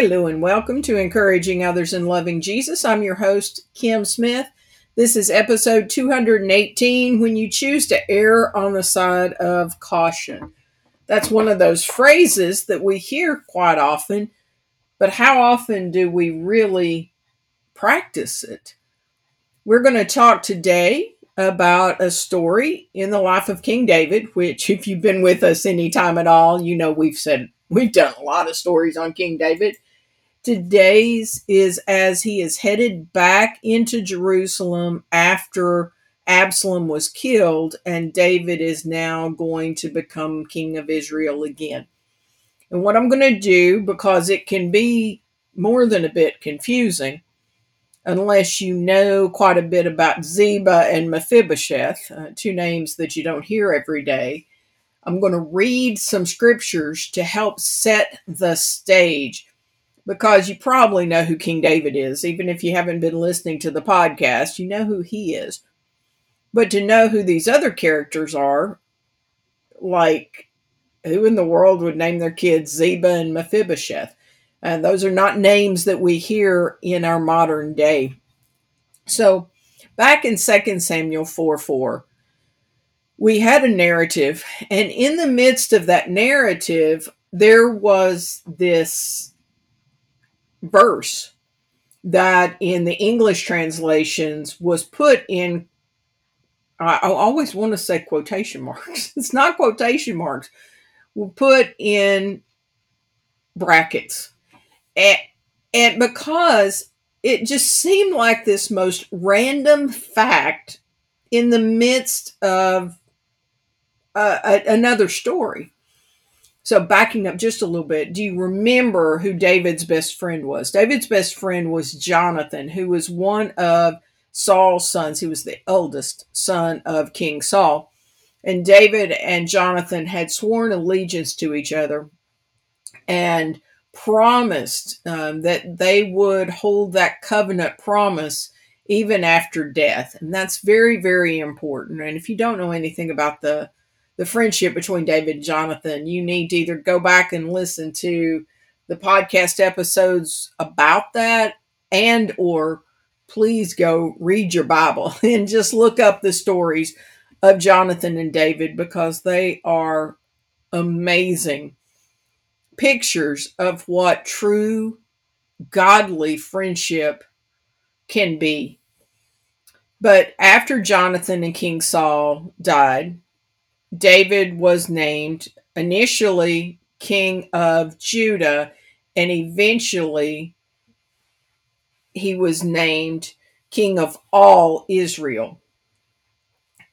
Hello and welcome to Encouraging Others in Loving Jesus. I'm your host, Kim Smith. This is episode 218 when you choose to err on the side of caution. That's one of those phrases that we hear quite often, but how often do we really practice it? We're going to talk today about a story in the life of King David, which, if you've been with us any time at all, you know we've said we've done a lot of stories on King David. Today's is as he is headed back into Jerusalem after Absalom was killed, and David is now going to become king of Israel again. And what I'm going to do, because it can be more than a bit confusing, unless you know quite a bit about Ziba and Mephibosheth, uh, two names that you don't hear every day, I'm going to read some scriptures to help set the stage because you probably know who King David is. Even if you haven't been listening to the podcast, you know who he is. But to know who these other characters are, like who in the world would name their kids Ziba and Mephibosheth? And those are not names that we hear in our modern day. So back in 2 Samuel 4 4, we had a narrative, and in the midst of that narrative, there was this verse that in the English translations was put in, I, always want to say quotation marks. it's not quotation marks, we put in brackets. And, and because it just seemed like this most random fact in the midst of uh, a, another story. So, backing up just a little bit, do you remember who David's best friend was? David's best friend was Jonathan, who was one of Saul's sons. He was the eldest son of King Saul. And David and Jonathan had sworn allegiance to each other and promised um, that they would hold that covenant promise even after death. And that's very, very important. And if you don't know anything about the the friendship between David and Jonathan, you need to either go back and listen to the podcast episodes about that and or please go read your Bible and just look up the stories of Jonathan and David because they are amazing pictures of what true godly friendship can be. But after Jonathan and King Saul died, David was named initially king of Judah and eventually he was named king of all Israel.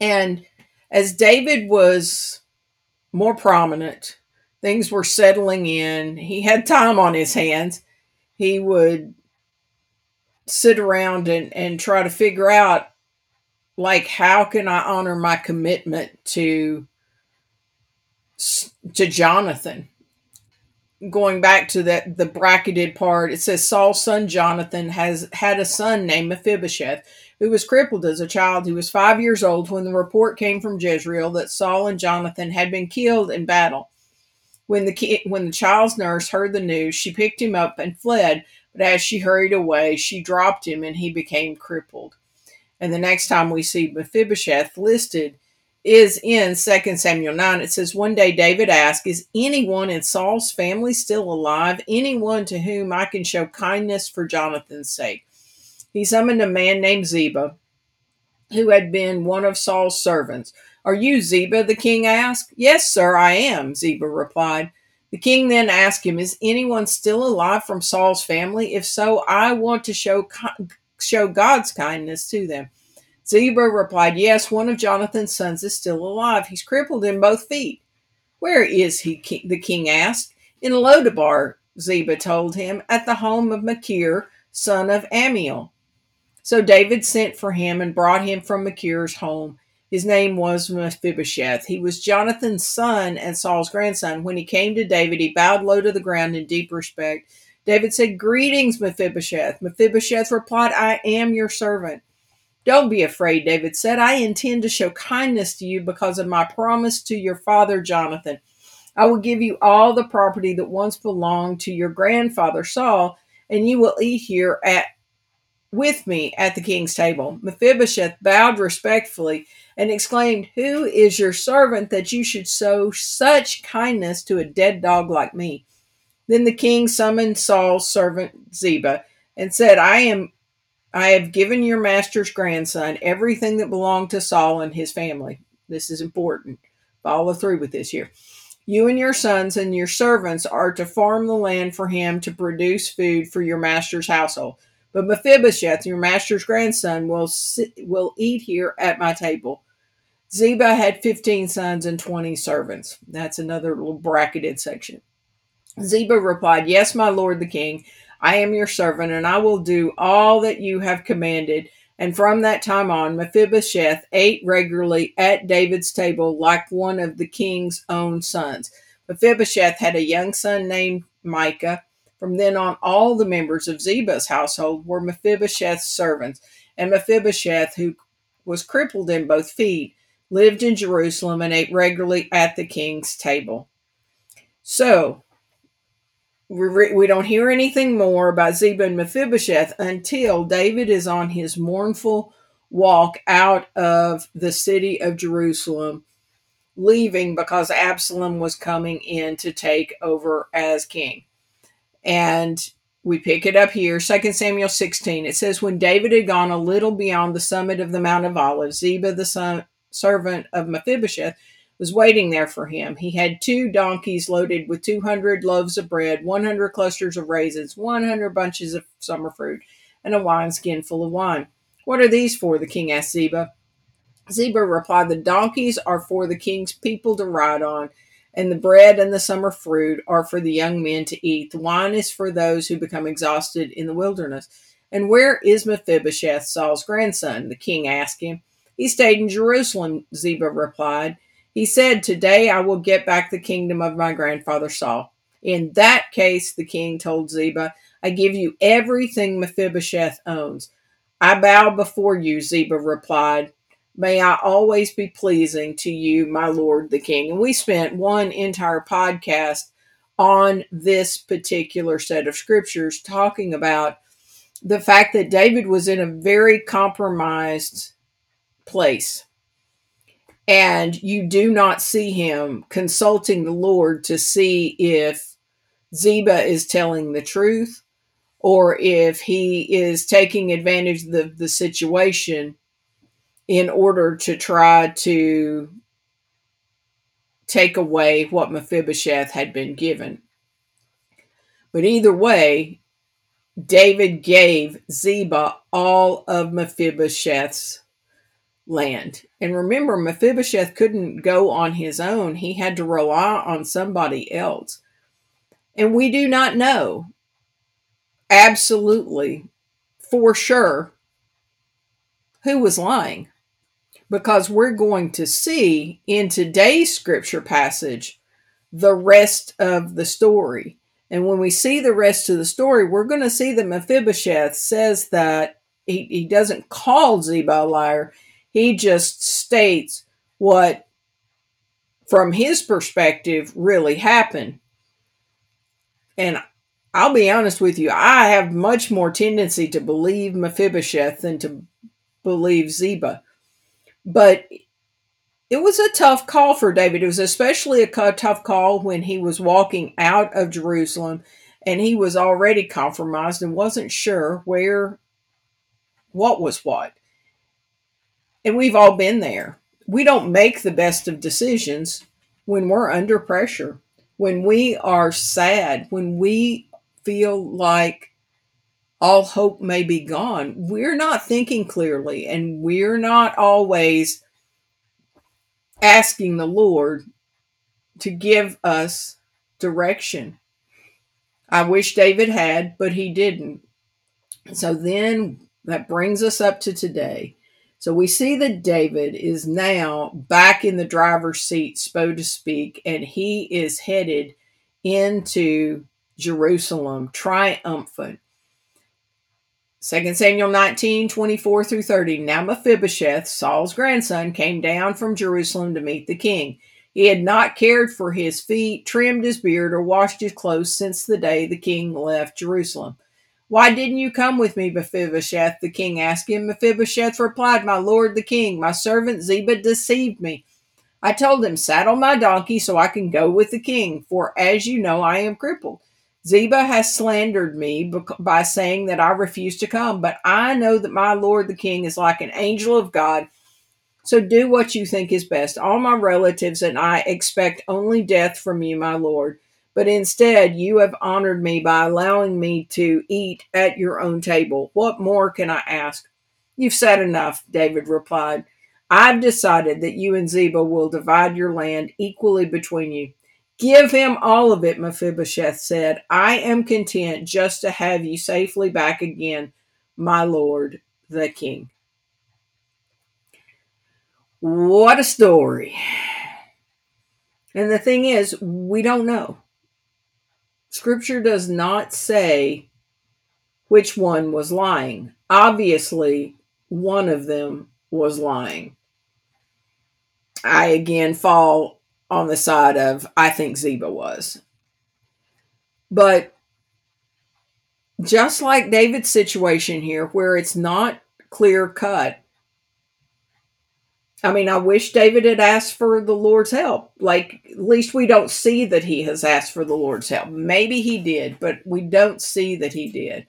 And as David was more prominent, things were settling in, he had time on his hands. He would sit around and, and try to figure out like how can I honor my commitment to to Jonathan? Going back to that the bracketed part, it says Saul's son Jonathan has had a son named Mephibosheth, who was crippled as a child. He was five years old when the report came from Jezreel that Saul and Jonathan had been killed in battle. When the when the child's nurse heard the news, she picked him up and fled. But as she hurried away, she dropped him and he became crippled. And the next time we see Mephibosheth listed is in 2 Samuel 9. It says, One day David asked, Is anyone in Saul's family still alive? Anyone to whom I can show kindness for Jonathan's sake? He summoned a man named Ziba, who had been one of Saul's servants. Are you Ziba? the king asked. Yes, sir, I am, Ziba replied. The king then asked him, Is anyone still alive from Saul's family? If so, I want to show show God's kindness to them. Ziba replied, Yes, one of Jonathan's sons is still alive. He's crippled in both feet. Where is he? the king asked. In Lodabar, Ziba told him, at the home of Machir, son of Ammiel. So David sent for him and brought him from Machir's home. His name was Mephibosheth. He was Jonathan's son and Saul's grandson. When he came to David, he bowed low to the ground in deep respect. David said, Greetings, Mephibosheth. Mephibosheth replied, I am your servant. Don't be afraid, David said. I intend to show kindness to you because of my promise to your father Jonathan. I will give you all the property that once belonged to your grandfather Saul, and you will eat here at with me at the king's table. Mephibosheth bowed respectfully and exclaimed, Who is your servant that you should show such kindness to a dead dog like me? Then the king summoned Saul's servant Ziba and said, I am I have given your master's grandson everything that belonged to Saul and his family. This is important. Follow through with this here. You and your sons and your servants are to farm the land for him to produce food for your master's household. But Mephibosheth, your master's grandson, will sit, will eat here at my table. Ziba had 15 sons and 20 servants. That's another little bracketed section. Ziba replied, Yes, my lord the king, I am your servant, and I will do all that you have commanded. And from that time on, Mephibosheth ate regularly at David's table like one of the king's own sons. Mephibosheth had a young son named Micah from then on, all the members of Ziba's household were Mephibosheth's servants, and Mephibosheth, who was crippled in both feet, lived in Jerusalem and ate regularly at the king's table. So, we don't hear anything more about Ziba and Mephibosheth until David is on his mournful walk out of the city of Jerusalem, leaving because Absalom was coming in to take over as king. And we pick it up here, 2 Samuel 16. It says, When David had gone a little beyond the summit of the Mount of Olives, Ziba, the son, servant of Mephibosheth, was waiting there for him. He had two donkeys loaded with 200 loaves of bread, 100 clusters of raisins, 100 bunches of summer fruit, and a wineskin full of wine. What are these for? the king asked Ziba. Ziba replied, The donkeys are for the king's people to ride on and the bread and the summer fruit are for the young men to eat. The wine is for those who become exhausted in the wilderness. And where is Mephibosheth, Saul's grandson? The king asked him. He stayed in Jerusalem, Ziba replied. He said, Today I will get back the kingdom of my grandfather Saul. In that case, the king told Ziba, I give you everything Mephibosheth owns. I bow before you, Ziba replied. May I always be pleasing to you, my Lord the King. And we spent one entire podcast on this particular set of scriptures talking about the fact that David was in a very compromised place. And you do not see him consulting the Lord to see if Ziba is telling the truth or if he is taking advantage of the, the situation in order to try to take away what Mephibosheth had been given. But either way, David gave Ziba all of Mephibosheth's land. And remember, Mephibosheth couldn't go on his own, he had to rely on somebody else. And we do not know absolutely for sure who was lying because we're going to see in today's scripture passage the rest of the story. And when we see the rest of the story, we're going to see that Mephibosheth says that he, he doesn't call Ziba a liar, he just states what, from his perspective, really happened. And I'll be honest with you, I have much more tendency to believe Mephibosheth than to believe Ziba. But it was a tough call for David. It was especially a tough call when he was walking out of Jerusalem and he was already compromised and wasn't sure where, what was what. And we've all been there. We don't make the best of decisions when we're under pressure, when we are sad, when we feel like all hope may be gone. We're not thinking clearly and we're not always asking the Lord to give us direction. I wish David had, but he didn't. So then that brings us up to today. So we see that David is now back in the driver's seat, so to speak, and he is headed into Jerusalem triumphant. 2 Samuel 19, 24 through 30. Now Mephibosheth, Saul's grandson, came down from Jerusalem to meet the king. He had not cared for his feet, trimmed his beard, or washed his clothes since the day the king left Jerusalem. Why didn't you come with me, Mephibosheth? The king asked him. Mephibosheth replied, My lord the king, my servant Ziba deceived me. I told him, Saddle my donkey so I can go with the king, for as you know, I am crippled. Ziba has slandered me by saying that I refuse to come, but I know that my lord the king is like an angel of God. So do what you think is best. All my relatives and I expect only death from you, my lord. But instead, you have honored me by allowing me to eat at your own table. What more can I ask? You've said enough, David replied. I've decided that you and Ziba will divide your land equally between you. Give him all of it, Mephibosheth said. I am content just to have you safely back again, my lord, the king. What a story. And the thing is, we don't know. Scripture does not say which one was lying. Obviously, one of them was lying. I again fall on the side of I think Ziba was. But just like David's situation here, where it's not clear cut, I mean, I wish David had asked for the Lord's help. Like, at least we don't see that he has asked for the Lord's help. Maybe he did, but we don't see that he did.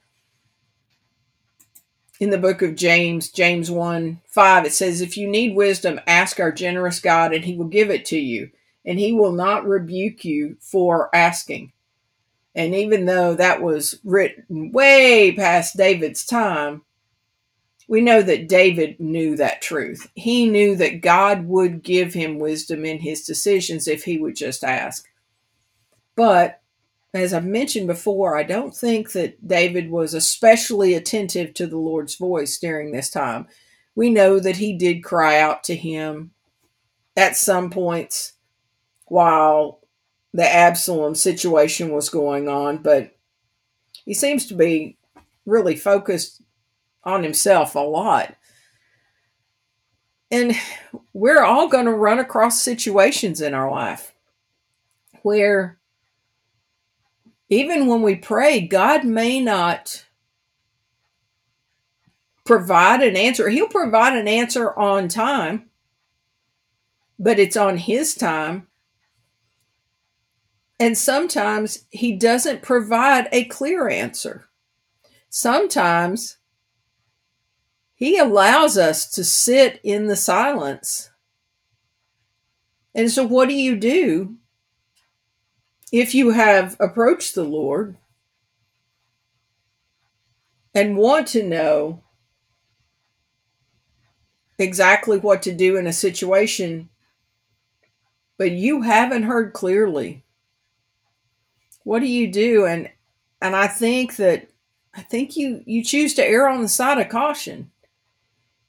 In the book of James, James 1 5, it says, If you need wisdom, ask our generous God, and he will give it to you, and he will not rebuke you for asking. And even though that was written way past David's time, we know that David knew that truth. He knew that God would give him wisdom in his decisions if he would just ask. But as I've mentioned before, I don't think that David was especially attentive to the Lord's voice during this time. We know that he did cry out to him at some points while the Absalom situation was going on, but he seems to be really focused on himself a lot. And we're all going to run across situations in our life where even when we pray, God may not provide an answer. He'll provide an answer on time, but it's on His time. And sometimes He doesn't provide a clear answer. Sometimes he allows us to sit in the silence. And so, what do you do if you have approached the Lord and want to know exactly what to do in a situation, but you haven't heard clearly? What do you do? And and I think that I think you you choose to err on the side of caution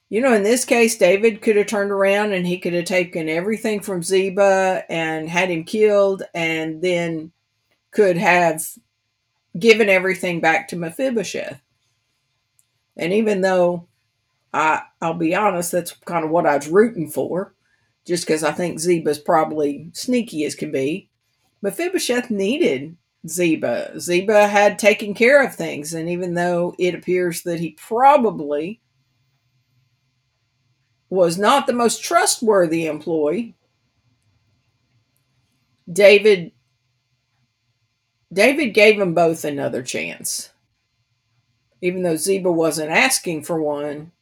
you know, in this case, David could have turned around and he could have taken everything from Ziba and had him killed, and then could have given everything back to Mephibosheth. And even though I, I'll be honest, that's kind of what I was rooting for, just because I think Ziba's probably sneaky as can be. Mephibosheth needed Ziba. Ziba had taken care of things, and even though it appears that he probably was not the most trustworthy employee. David David gave them both another chance. Even though Ziba wasn't asking for one,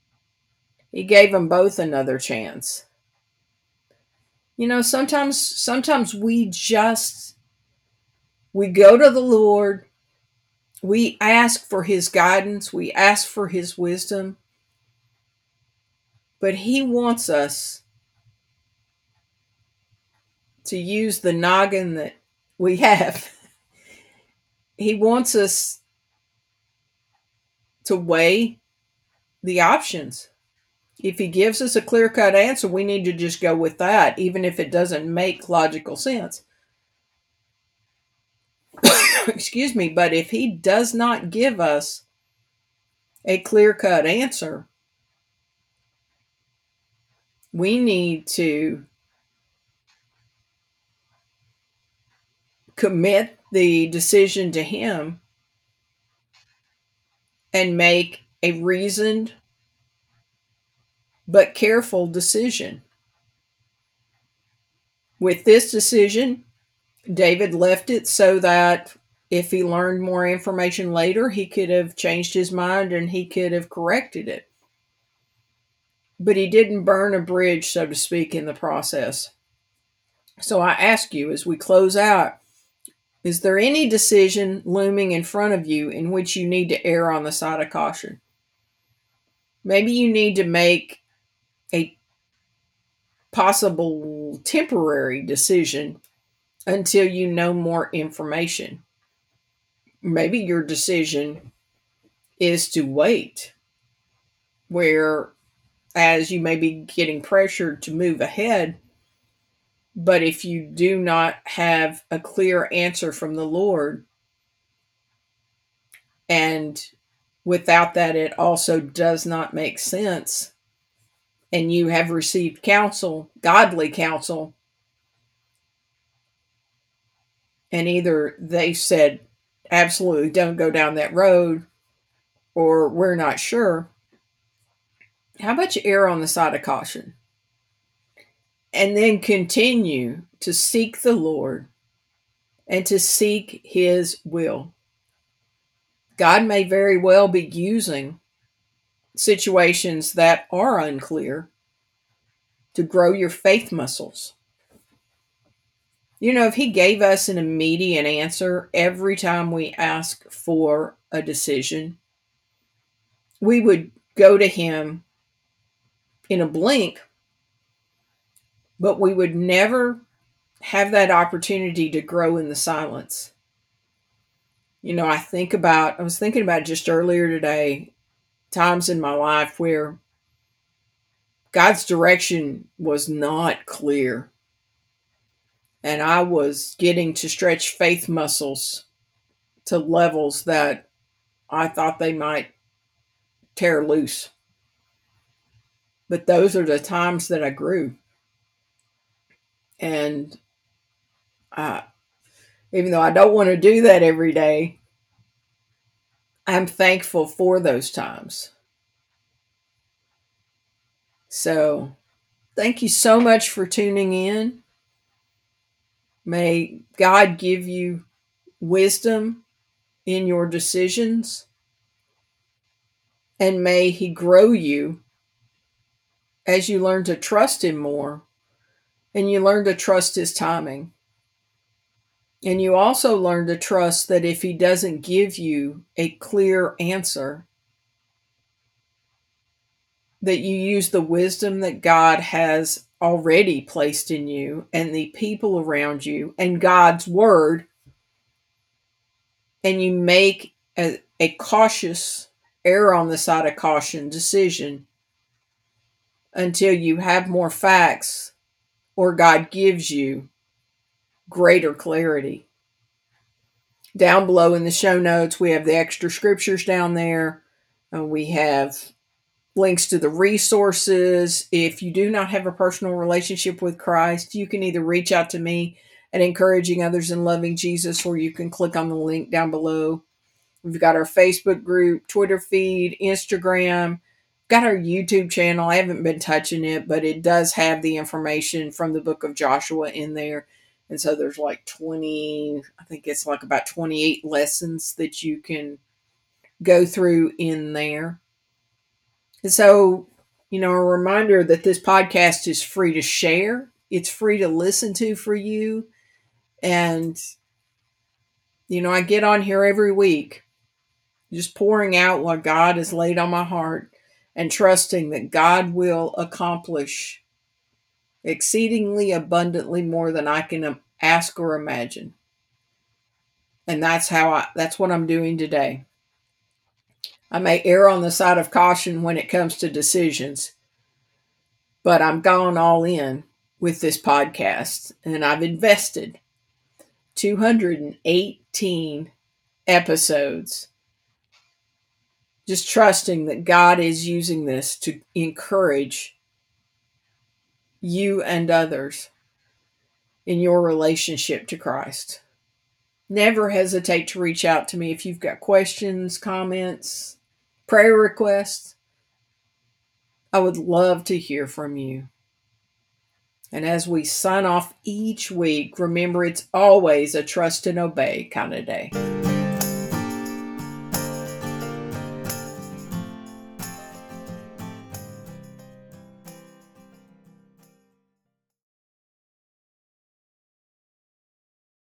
he gave them both another chance. You know, sometimes sometimes we just we go to the Lord, we ask for his guidance, we ask for his wisdom, but he wants us to use the noggin that we have. he wants us to weigh the options. If he gives us a clear cut answer, we need to just go with that, even if it doesn't make logical sense. Excuse me, but if he does not give us a clear cut answer, we need to commit the decision to Him and make a reasoned but careful decision. With this decision, David left it so that if he learned more information later, he could have changed his mind and he could have corrected it. But he didn't burn a bridge, so to speak, in the process. So I ask you as we close out is there any decision looming in front of you in which you need to err on the side of caution? Maybe you need to make a possible temporary decision until you know more information. Maybe your decision is to wait, where as you may be getting pressured to move ahead, but if you do not have a clear answer from the Lord, and without that, it also does not make sense, and you have received counsel, godly counsel, and either they said, absolutely don't go down that road, or we're not sure, how about you err on the side of caution? and then continue to seek the Lord and to seek His will. God may very well be using situations that are unclear to grow your faith muscles. You know, if He gave us an immediate answer every time we ask for a decision, we would go to Him in a blink but we would never have that opportunity to grow in the silence. You know, I think about, I was thinking about just earlier today, times in my life where God's direction was not clear. And I was getting to stretch faith muscles to levels that I thought they might tear loose. But those are the times that I grew and uh, even though I don't want to do that every day, I'm thankful for those times. So, thank you so much for tuning in. May God give you wisdom in your decisions, and may He grow you as you learn to trust Him more and you learn to trust his timing. And you also learn to trust that if he doesn't give you a clear answer, that you use the wisdom that God has already placed in you and the people around you and God's word, and you make a, a cautious, err on the side of caution decision until you have more facts or God gives you greater clarity. Down below in the show notes, we have the extra scriptures down there. We have links to the resources. If you do not have a personal relationship with Christ, you can either reach out to me at Encouraging Others in Loving Jesus, or you can click on the link down below. We've got our Facebook group, Twitter feed, Instagram, got our YouTube channel. I haven't been touching it, but it does have the information from the book of Joshua in there. And so there's like 20, I think it's like about 28 lessons that you can go through in there. And so, you know, a reminder that this podcast is free to share, it's free to listen to for you. And, you know, I get on here every week just pouring out what God has laid on my heart and trusting that God will accomplish exceedingly abundantly more than I can um, ask or imagine. And that's how I that's what I'm doing today. I may err on the side of caution when it comes to decisions, but I'm gone all in with this podcast and I've invested 218 episodes just trusting that God is using this to encourage you and others in your relationship to Christ. Never hesitate to reach out to me if you've got questions, comments, prayer requests. I would love to hear from you. And as we sign off each week, remember it's always a trust and obey kind of day.